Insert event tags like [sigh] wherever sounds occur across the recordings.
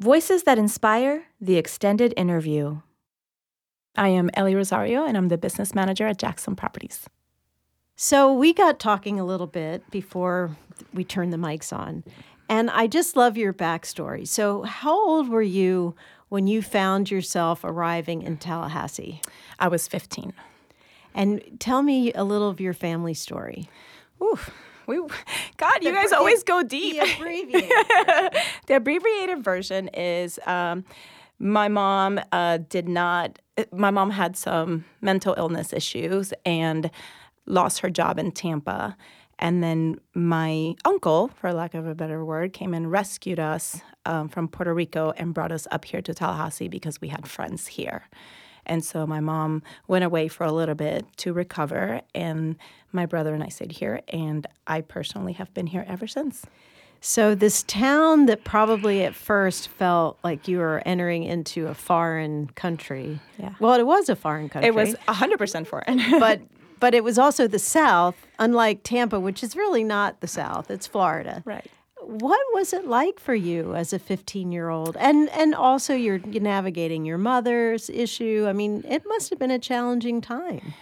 Voices that Inspire The Extended Interview. I am Ely Rosario, and I'm the business manager at Jackson Properties. So, we got talking a little bit before we turned the mics on, and I just love your backstory. So, how old were you when you found yourself arriving in Tallahassee? I was 15. And tell me a little of your family story. Ooh, we, God, you guys always go deep. The abbreviated. [laughs] the abbreviated version is um, my mom uh, did not. My mom had some mental illness issues and lost her job in Tampa. And then my uncle, for lack of a better word, came and rescued us um, from Puerto Rico and brought us up here to Tallahassee because we had friends here. And so my mom went away for a little bit to recover, and my brother and I stayed here, and I personally have been here ever since. So, this town that probably at first felt like you were entering into a foreign country. Yeah. Well, it was a foreign country. It was 100% foreign. [laughs] but but it was also the South, unlike Tampa, which is really not the South. It's Florida. Right. What was it like for you as a 15 year old? And and also you're navigating your mother's issue. I mean, it must have been a challenging time.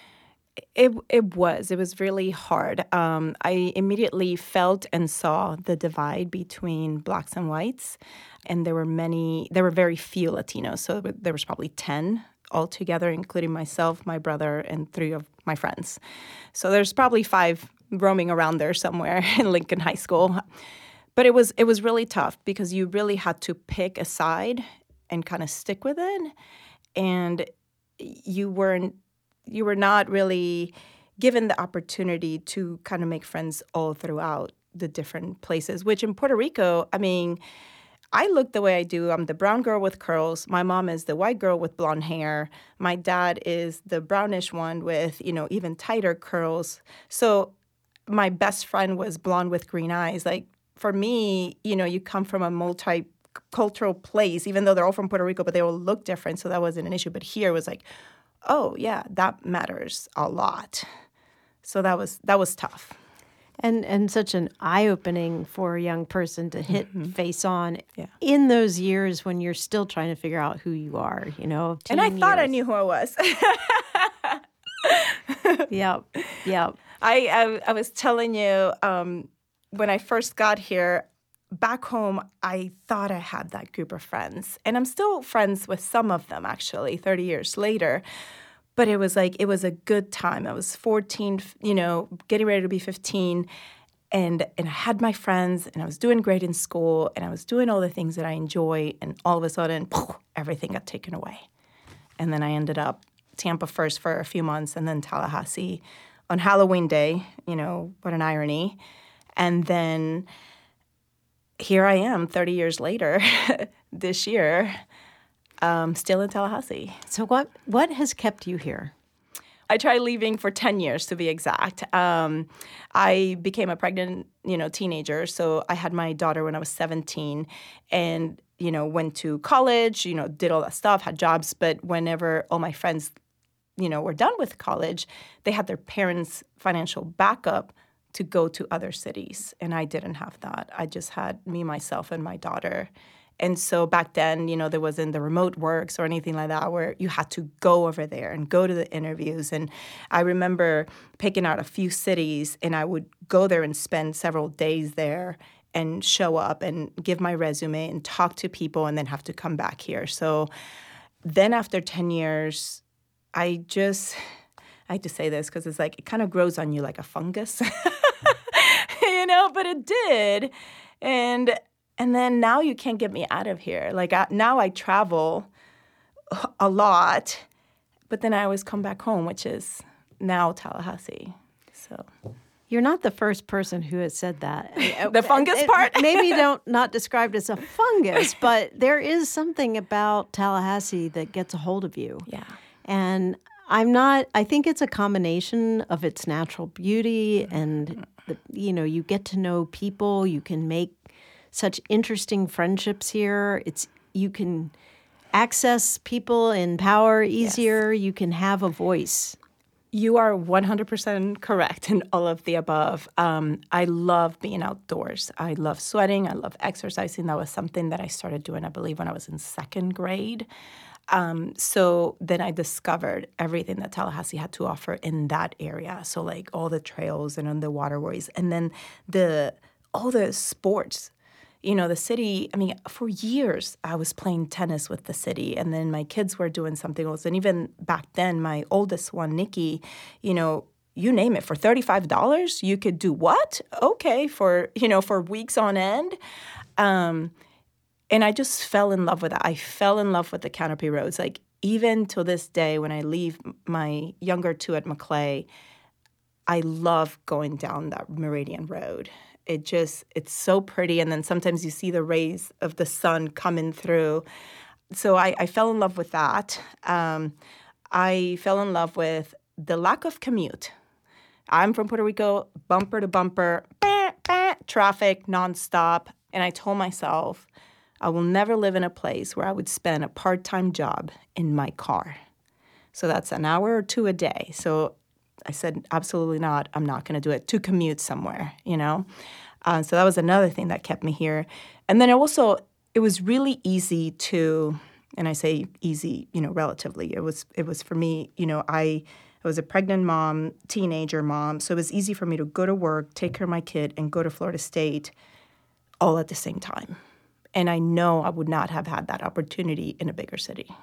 It it was. It was really hard. Um, I immediately felt and saw the divide between blacks and whites, and there were many. There were very few Latinos. So there was probably ten altogether, including myself, my brother, and three of my friends. So there's probably five roaming around there somewhere [laughs] in Lincoln High School but it was it was really tough because you really had to pick a side and kind of stick with it and you weren't you were not really given the opportunity to kind of make friends all throughout the different places which in Puerto Rico I mean I look the way I do. I'm the brown girl with curls. My mom is the white girl with blonde hair. My dad is the brownish one with, you know, even tighter curls. So my best friend was blonde with green eyes. Like for me, you know, you come from a multicultural place, even though they're all from Puerto Rico, but they all look different. So that wasn't an issue. But here was like, oh yeah, that matters a lot. So that was that was tough. And and such an eye opening for a young person to hit Mm-hmm. face on Yeah. in those years when you're still trying to figure out who you are, you know. And I thought I knew who I was. [laughs] Yep. Yep. I, I I was telling you um, when I first got here back home, I thought I had that group of friends, and I'm still friends with some of them actually. Thirty years later, but it was like it was a good time. I was 14, you know, getting ready to be 15. And, and I had my friends, and I was doing great in school, and I was doing all the things that I enjoy, and all of a sudden, everything got taken away. And then I ended up Tampa first for a few months and then Tallahassee on Halloween Day. You know, what an irony. And then here I am 30 years later [laughs] this year, um, still in Tallahassee. So what what has kept you here? I tried leaving for 10 years to be exact. Um, I became a pregnant, you know, teenager. So I had my daughter when I was 17 and, you know, went to college, you know, did all that stuff, had jobs. But whenever all my friends, you know, were done with college, they had their parents' financial backup to go to other cities. And I didn't have that. I just had me, myself, and my daughter. And so back then, you know, there wasn't the remote works or anything like that where you had to go over there and go to the interviews. And I remember picking out a few cities and I would go there and spend several days there and show up and give my resume and talk to people and then have to come back here. So then after 10 years, I just, I hate to say this because it's like it kind of grows on you like a fungus, [laughs] you know, but it did. And and then now you can't get me out of here. Like I, now I travel a lot, but then I always come back home, which is now Tallahassee. So You're not the first person who has said that. [laughs] Eh, the eh, fungus It- part. maybe [laughs] don't not described as a fungus, but there is something about Tallahassee that gets a hold of you. yeah. And I'm not I think it's a combination of its natural beauty and mm-hmm. The, you know, you get to know people, you can make such interesting friendships here. It's you can access people in power easier, you can have a voice. You are 100% correct in all of the above. Um, I love being outdoors. I love sweating. I love exercising. That was something that I started doing, I believe, when I was in second grade. Um, so then I discovered everything that Tallahassee had to offer in that area. So like all the trails and on the waterways, and then the all the sports. You know, the city. I mean, for years I was playing tennis with the city, and then my kids were doing something else. And even back then, my oldest one, Nikki, you know, you name it, for thirty five dollars, you could do what? Okay, for you know, for weeks on end. Um, and I just fell in love with it. I fell in love with the canopy roads. Like even to this day, when I leave my younger two at Maclay, I love going down that Meridian Road. It just it's so pretty, and then sometimes you see the rays of the sun coming through. So I, I fell in love with that. Um, I fell in love with the lack of commute. I'm from Puerto Rico, bumper to bumper, bah, bah, traffic nonstop, and I told myself I will never live in a place where I would spend a part time job in my car. So that's an hour or two a day. So I said, absolutely not. I'm not going to do it to commute somewhere, you know? Uh, so that was another thing that kept me here. And then also, it was really easy to, and I say easy, you know, relatively. It was, it was for me, you know, I, I was a pregnant mom, teenager mom. So it was easy for me to go to work, take care of my kid, and go to Florida State all at the same time. And I know I would not have had that opportunity in a bigger city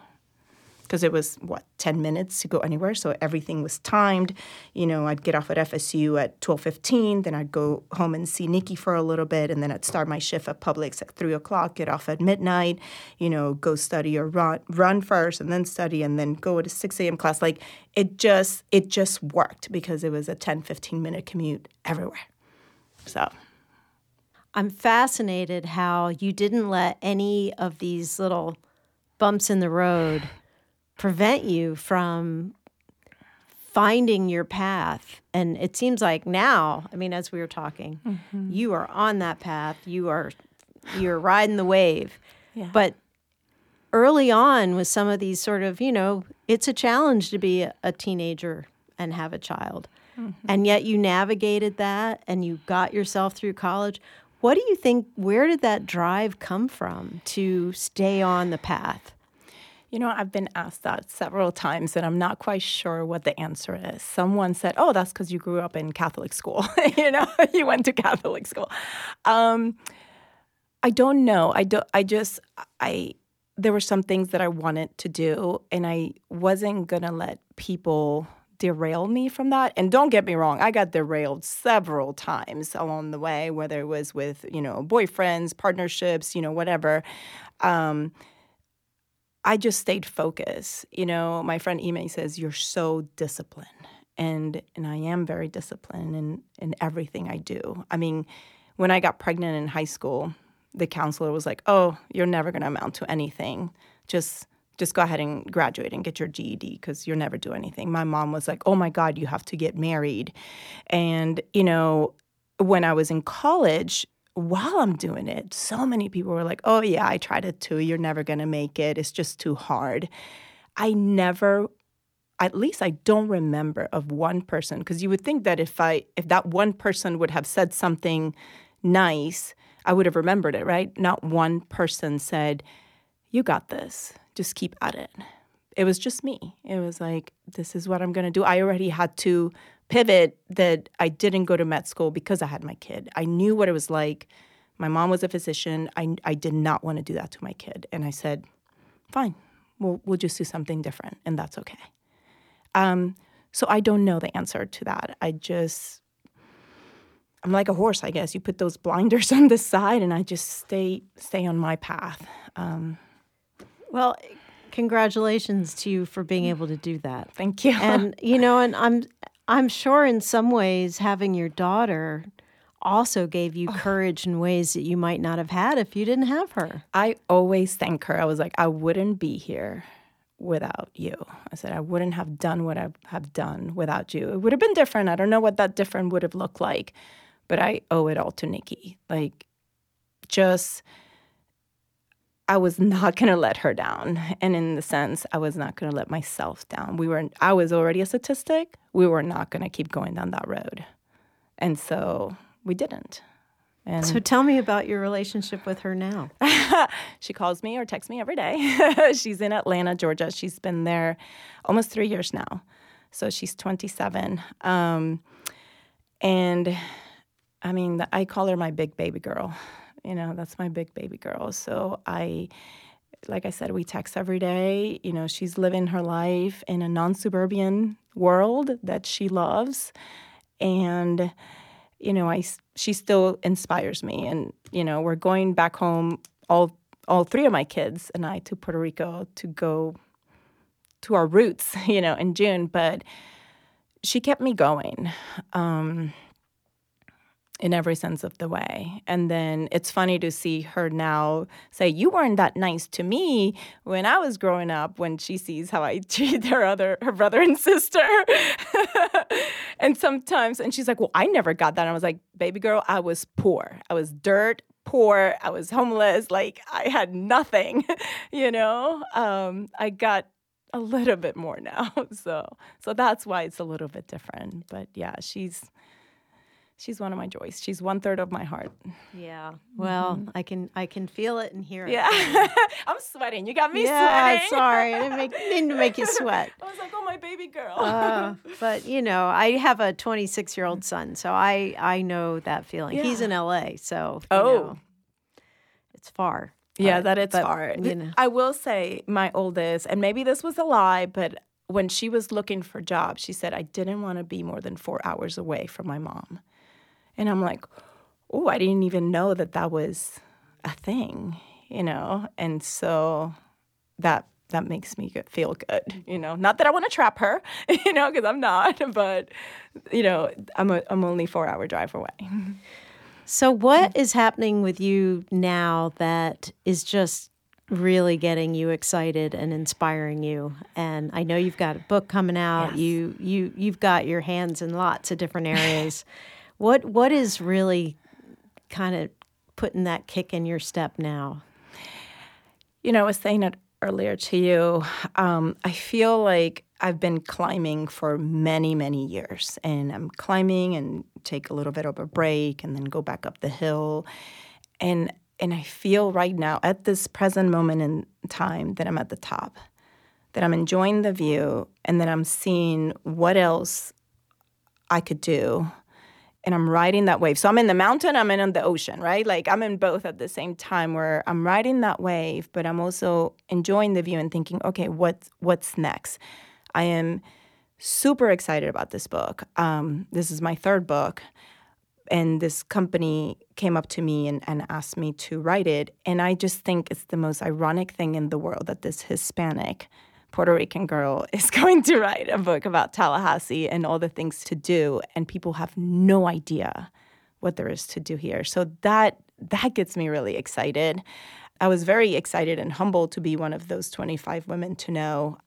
because it was what 10 minutes to go anywhere so everything was timed. You know i'd get off at fsu at 12.15 then i'd go home and see nikki for a little bit and then i'd start my shift at publix at 3 o'clock get off at midnight you know go study or run, run first and then study and then go to 6 a.m class. Like it just it just worked because it was a 10 15 minute commute everywhere. So. I'm fascinated how you didn't let any of these little bumps in the road prevent you from finding your path. And it seems like now, I mean, as we were talking, mm-hmm. you are on that path. You are you're riding the wave. Yeah. But early on with some of these sort of, you know, it's a challenge to be a teenager and have a child. Mm-hmm. And yet you navigated that and you got yourself through college. What do you think? Where did that drive come from to stay on the path? You know, I've been asked that several times, and I'm not quite sure what the answer is. Someone said, "Oh, that's because you grew up in Catholic school. [laughs] you know, [laughs] you went to Catholic school." Um, I don't know. I don't. I just I there were some things that I wanted to do, and I wasn't gonna let people derail me from that. And don't get me wrong, I got derailed several times along the way, whether it was with, you know, boyfriends, partnerships, you know, whatever. Um, I just stayed focused. You know, my friend Ime says, You're so disciplined. And and I am very disciplined in, in everything I do. I mean, when I got pregnant in high school, the counselor was like, Oh, you're never gonna amount to anything. Just just go ahead and graduate and get your GED because you'll never do anything. My mom was like, oh my God, you have to get married. And, you know, when I was in college, while I'm doing it, so many people were like, oh yeah, I tried it too. You're never going to make it. It's just too hard. I never at least I don't remember of one person because you would think that if I if that one person would have said something nice, I would have remembered it, right? Not one person said, "You got this just keep at it. It was just me. It was like, this is what I'm going to do. I already had to pivot that I didn't go to med school because I had my kid. I knew what it was like. My mom was a physician. I, I did not want to do that to my kid. And I said, fine, we'll, we'll just do something different, and that's okay. Um, so I don't know the answer to that. I just, I'm like a horse, I guess. You put those blinders [laughs] on the side, and I just stay stay on my path. Um, well, congratulations to you for being able to do that. Thank you. And you know, and I'm I'm sure in some ways having your daughter also gave you oh. courage in ways that you might not have had if you didn't have her. I always thank her. I was like, I wouldn't be here without you. I said, I wouldn't have done what I have done without you. It would have been different. I don't know what that different would have looked like, but I owe it all to Nikki. Like, just I was not going to let her down. And in the sense, I was not going to let myself down. We were, I was already a statistic. We were not going to keep going down that road. And so we didn't. And so tell me about your relationship with her now. [laughs] she calls me or texts me every day. [laughs] she's in Atlanta, Georgia. She's been there almost three years now. So she's 27. Um, and I mean, I call her my big baby girl. You know, that's my big baby girl. So I, like I said, we text every day. You know, she's living her life in a non suburban world that she loves. And, you know, I she still inspires me. And you know, we're going back home all all three of my kids and I to Puerto Rico to go to our roots, [laughs] you know, in June. But she kept me going. Um, in every sense of the way. And then it's funny to see her now say, You weren't that nice to me when I was growing up, when she sees how I [laughs] treat her other her brother and sister. [laughs] and sometimes and she's like, Well, I never got that. And I was like, Baby girl, I was poor. I was dirt poor. I was homeless. Like I had nothing, [laughs] you know? Um, I got a little bit more now. So so that's why it's a little bit different. But yeah, she's she's one of my joys. She's one third of my heart. Yeah. Well, mm-hmm. I can I can feel it and hear it. Yeah. [laughs] I'm sweating. You got me yeah, sweating. sorry. I didn't, make, didn't make you sweat. [laughs] I was like, oh my baby girl. Uh, [laughs] but you know, I have a 26 year old son, so I I know that feeling. Yeah. He's in LA, so oh, know, it's far. Yeah, but, that it's but, far. You know. I will say, my oldest, and maybe this was a lie, but when she was looking for jobs, she said, I didn't want to be more than four hours away from my mom. And I'm like, oh, I didn't even know that that was a thing, you know? And so that that makes me feel good, you know. Not that I want to trap her, [laughs] you know, because I'm not, [laughs] but you know, I'm a, I'm only four hour drive away. So, what mm. is happening with you now that is just really getting you excited and inspiring you? And I know you've got a book coming out. Yes. You you you've got your hands in lots of different [laughs] areas. What what is really kind of putting that kick in your step now? You know, I was saying it earlier to you. Um, I feel like I've been climbing for many, many years, and I'm climbing and take a little bit of a break, and then go back up the hill, and and I feel right now at this present moment in time that I'm at the top, that I'm enjoying the view, and that I'm seeing what else I could do and I'm riding that wave. So I'm in the mountain, I'm in the ocean, right? Like I'm in both at the same time where I'm riding that wave, but I'm also enjoying the view and thinking, okay, what what's next? I am super excited about this book. Um, this is my third book. And this company came up to me and, and asked me to write it. And I just think it's the most ironic thing in the world that this Hispanic Puerto Rican girl [laughs] is going to write a book about Tallahassee and all the things to do, and people have no idea what there is to do here. So that that gets me really excited. I was very excited and humbled to be one of those 25 women to know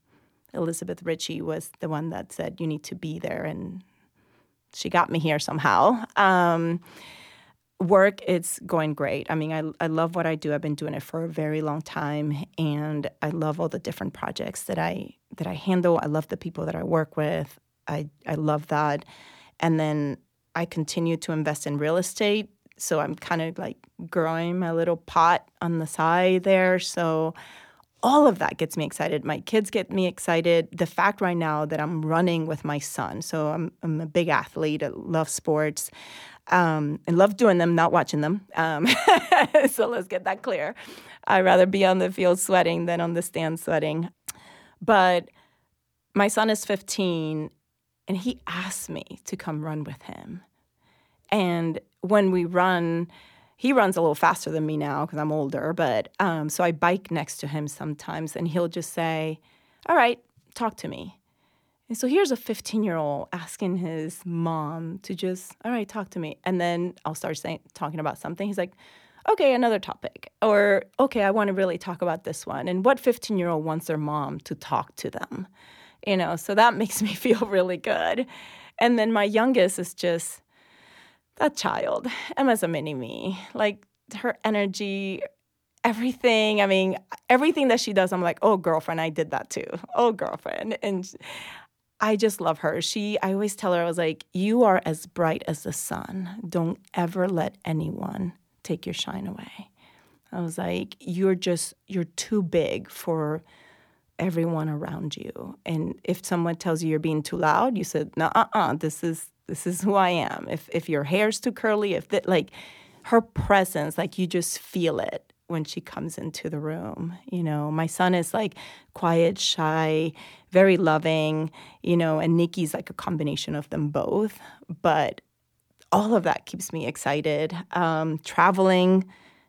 Elizabeth Ritchie was the one that said you need to be there, and she got me here somehow. Um, work it's going great. I mean I, I love what i do. I've been doing it for a very long time and i love all the different projects that i that i handle. I love the people that i work with. I i love that. And then i continue to invest in real estate so i'm kind of like growing my little pot on the side there. So all of that gets me excited. My kids get me excited. The fact right now that I'm running with my son, so I'm, I'm a big athlete, I love sports um, and love doing them, not watching them. Um, [laughs] so let's get that clear. I'd rather be on the field sweating than on the stand sweating. But my son is 15, and he asked me to come run with him. And when we run, he runs a little faster than me now because I'm older. But um, so I bike next to him sometimes, and he'll just say, All right, talk to me. And so here's a 15 year old asking his mom to just, all right, talk to me. And then I'll start saying, talking about something. He's like, okay, another topic. Or, okay, I want to really talk about this one. And what 15 year old wants their mom to talk to them? You know, so that [laughs] makes me feel really good. And then my youngest is just that child. Emma's a mini me. Like her energy, everything. I mean, everything that she does, I'm like, oh, girlfriend, I did that too. Oh, girlfriend. And I just love her. She, I always tell her, I was like, you are as bright as the sun. Don't ever let anyone take your shine away. I was like, you're just, you're too big for everyone around you. And if someone tells you you're being too loud, you said, no, uh, uh, this is, this is who I am. If, if your hair's too curly, if that, like, her presence, like, you just feel it when she comes into the room. You know, my son is like quiet, shy, very loving, you know, and Nikki's like a combination of them both. But all of that keeps me excited. Um, traveling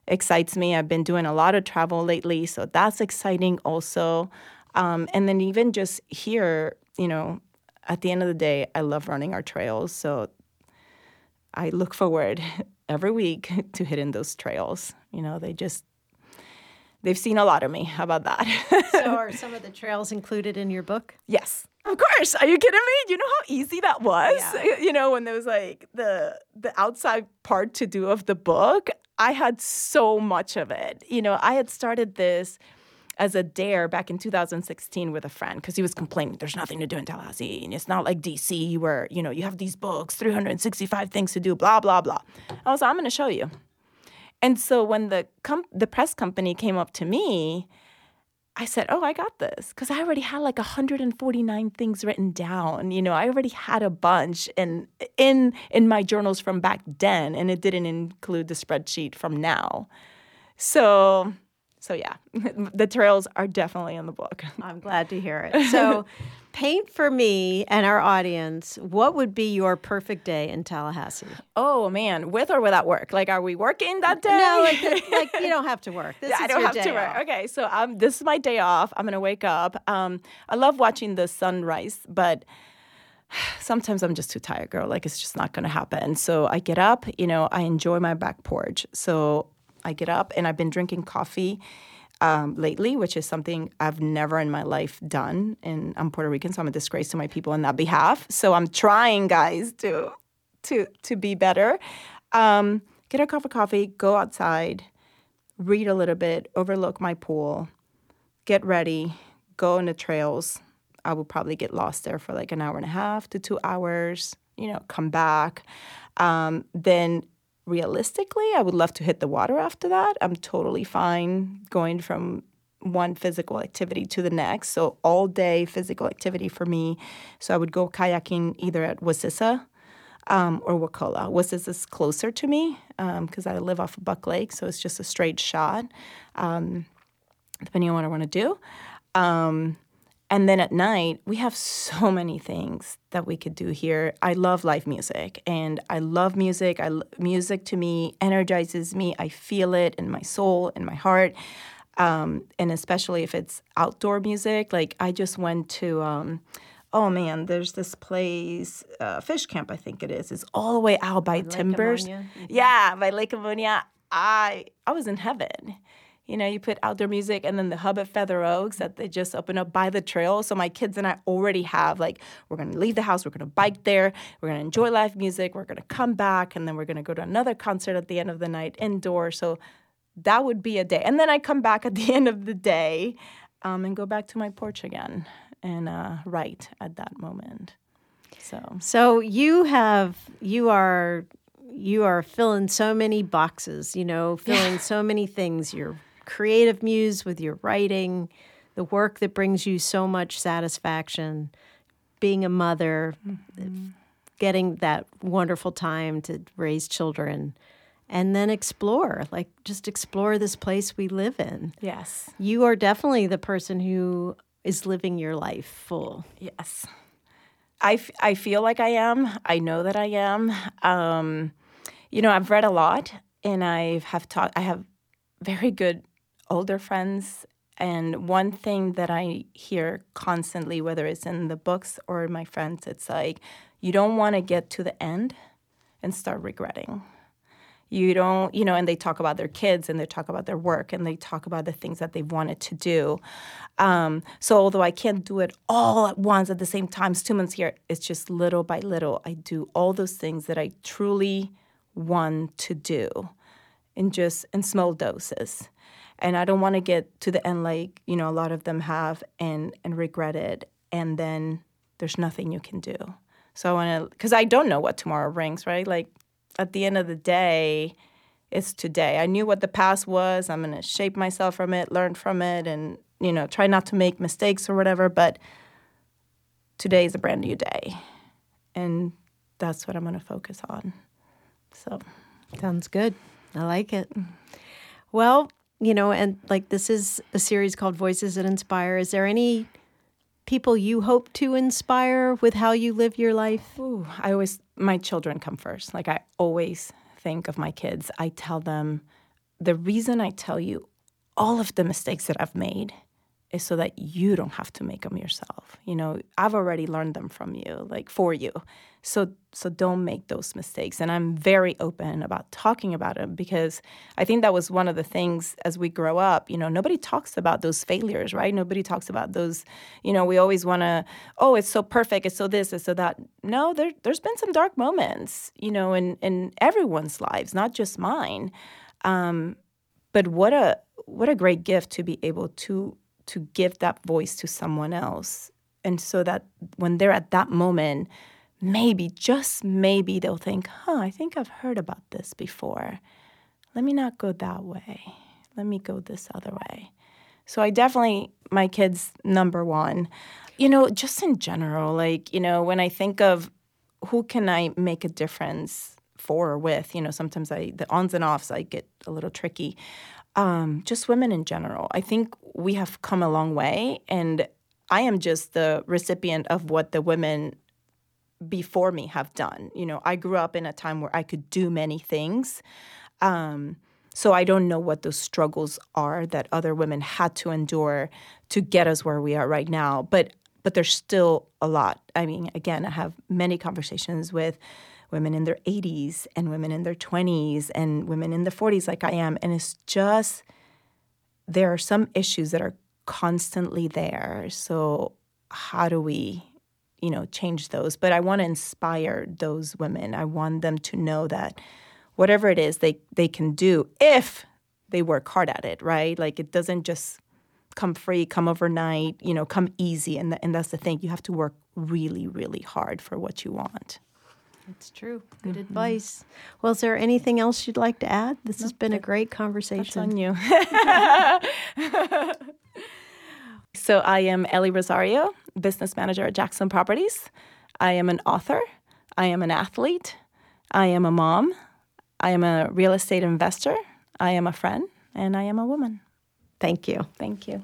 excites me. I've been doing a lot of travel lately, so that's exciting also. Um, and then even just here, you know, at the end of the day, I love running our trails. So I look forward [laughs] every week [laughs] to hitting those trails. You know, they just they've seen a lot of me. How about that? so [laughs] are some of the trails included in your book? Yes. Of course. Are you kidding me? Do you know how easy that was? Yeah. [laughs] You know, when there was like the the outside part to do of the book, I had so much of it. You know, I had started this as a dare back in 2016 with a friend because he was complaining there's nothing to do in Tallahassee and it's not like DC where you know you have these books 365 things to do blah blah blah. I was like, I'm going to show you. And so when the com- the press company came up to me, I said, "Oh, I got this," because I already had like 149 things written down. You know, I already had a bunch in in in my journals from back then, and it didn't include the spreadsheet from now. So so yeah, [laughs] the trails are definitely in the book. [laughs] I'm glad to hear it. So, [laughs] paint for me and our audience what would be your perfect day in Tallahassee? Oh man, with or without work? Like, are we working that day? No, like, like you don't have to work. This yeah, I don't have to work. Off. Okay, so um, this is my day off. I'm gonna wake up. Um, I love watching the sunrise, but [sighs] sometimes I'm just too tired, girl. Like it's just not gonna happen. So I get up. You know, I enjoy my back porch. So I get up and I've been drinking coffee um, lately, which is something I've never in my life done. And I'm Puerto Rican, so I'm a disgrace to my people on that behalf. So I'm trying, guys, to to to be better. Um, get a cup of coffee, go outside, read a little bit, overlook my pool, get ready, go on the trails. I will probably get lost there for like an hour and a half to two hours. You know, come back. Um, then realistically, I would love to hit the water after that. I'm totally fine going from one physical activity to the next. So all day physical activity for me. So I would go kayaking either at Wacissa um, or Wakulla. Wacissa is closer to me because um, I live off of Buck Lake, so it's just a straight shot, um, depending on what I want to do. And then at night, we have so [laughs] many things that we could do here. I love live music and I love music. I music to me energizes me. I feel it in my soul, in my heart. Um, and especially if it's outdoor music, like I just went to um, oh man, there's this place, uh, Fish Camp, I think it is. It's all the way out by Lake Timbers. Mm-hmm. Yeah, by Lake Iamonia. I I was in heaven you know, you put outdoor music and then the hub at Feather Oaks that they just opened up by the trail. So my kids and I already have like, we're gonna leave the house, we're gonna bike there, we're gonna enjoy live music, we're gonna come back, and then we're gonna go to another concert at the end of the night indoor. So that would be a day. And then I come back at the [laughs] end of the day um, and go back to my porch again and uh, write at that moment. So, so you have you are you are filling so many boxes. You know, filling so many things. You're creative muse with your writing, the work that brings you so much satisfaction, being a mother, mm-hmm. getting that wonderful time to raise children, and then explore, like just explore this place we live in. Yes. You are definitely the person who is living your life full. Yes. I, f- I feel like I am. I know that I am. Um, you know, I've read a lot and I have taught, I have very good older friends. And one thing that I hear constantly, whether it's in the books or my friends, it's like, you don't want to get to the end and start regretting. You don't, you know, and they talk about their kids and they talk about their work and they talk about the things that they've wanted to do. Um, so, although I can't do it all at once at the same time, it's two months here, it's just little by little. I do all those things that I truly want to do in just in small doses. And I don't want to get to the end like you know a lot of them have and and regret it, and then there's nothing you can do. So I want to because I don't know what tomorrow brings, right? Like at the end of the day, it's today. I knew what the past was. I'm gonna shape myself from it, learn from it, and you know try not to make mistakes or whatever. But today is a brand new day, and that's what I'm gonna focus on. So sounds good. I like it. Well, you know, and like this is a series called Voices That Inspire. Is there any people you hope to inspire with how you live your life? Ooh, I always, my children come first. Like I always think of my kids. I tell them the reason I tell you all of the mistakes that I've made is so that you don't have to make them yourself. You know, I've already learned them from you, like for you. So so don't make those mistakes. And I'm very open about talking about them because I think that was one of the things as we grow up, you know, nobody talks about those failures, right? Nobody talks about those, you know, we always want to, oh, it's so perfect, it's so this, it's so that. No, there there's been some dark moments, you know, in in everyone's lives, not just mine. Um, but what a what a great gift to be able to to give that voice to someone else. And so that when they're at that moment, maybe, just maybe, they'll think, huh, I think I've heard about this before. Let me not go that way. Let me go this other way. So I definitely, my kids, number one. You know, just in general, like, you know, when I think of who can I make a difference for or with, you know, sometimes I, the ons and offs, I get a little tricky um, just women in general. I think we have come a long way, and I am just the recipient of what the women before me have done. You know, I grew up in a time where I could do many things. Um, so I don't know what those struggles are that other women had to endure to get us where we are right now. But but there's still a lot. I mean, again, I have many conversations with women in their 80s and women in their 20s and women in the 40s like I am and it's just there are some issues that are constantly there. So how do we you know change those? But I want to inspire those women. I want them to know that whatever it is they they can do if they work hard at it right? Like it doesn't just come free come overnight you know come easy. And, the, and that's the thing. You have to work really really hard for what you want that's true. Good mm-hmm. advice. Well, is there anything else you'd like to add? This has been a great conversation. That's on you. [laughs] so I am Ely Rosario, business manager at Jackson Properties. I am an author. I am an athlete. I am a mom. I am a real estate investor. I am a friend, and I am a woman. Thank you. Thank you.